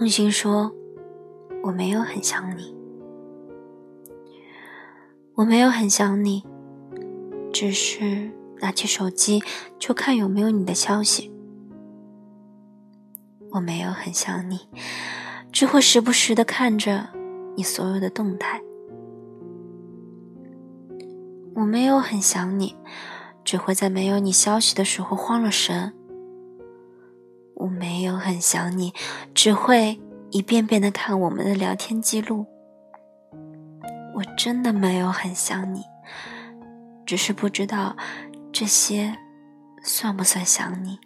用心说：“我没有很想你，我没有很想你，只是拿起手机就看有没有你的消息。我没有很想你，只会时不时的看着你所有的动态。我没有很想你，只会在没有你消息的时候慌了神。”我没有很想你，只会一遍遍的看我们的聊天记录。我真的没有很想你，只是不知道这些算不算想你。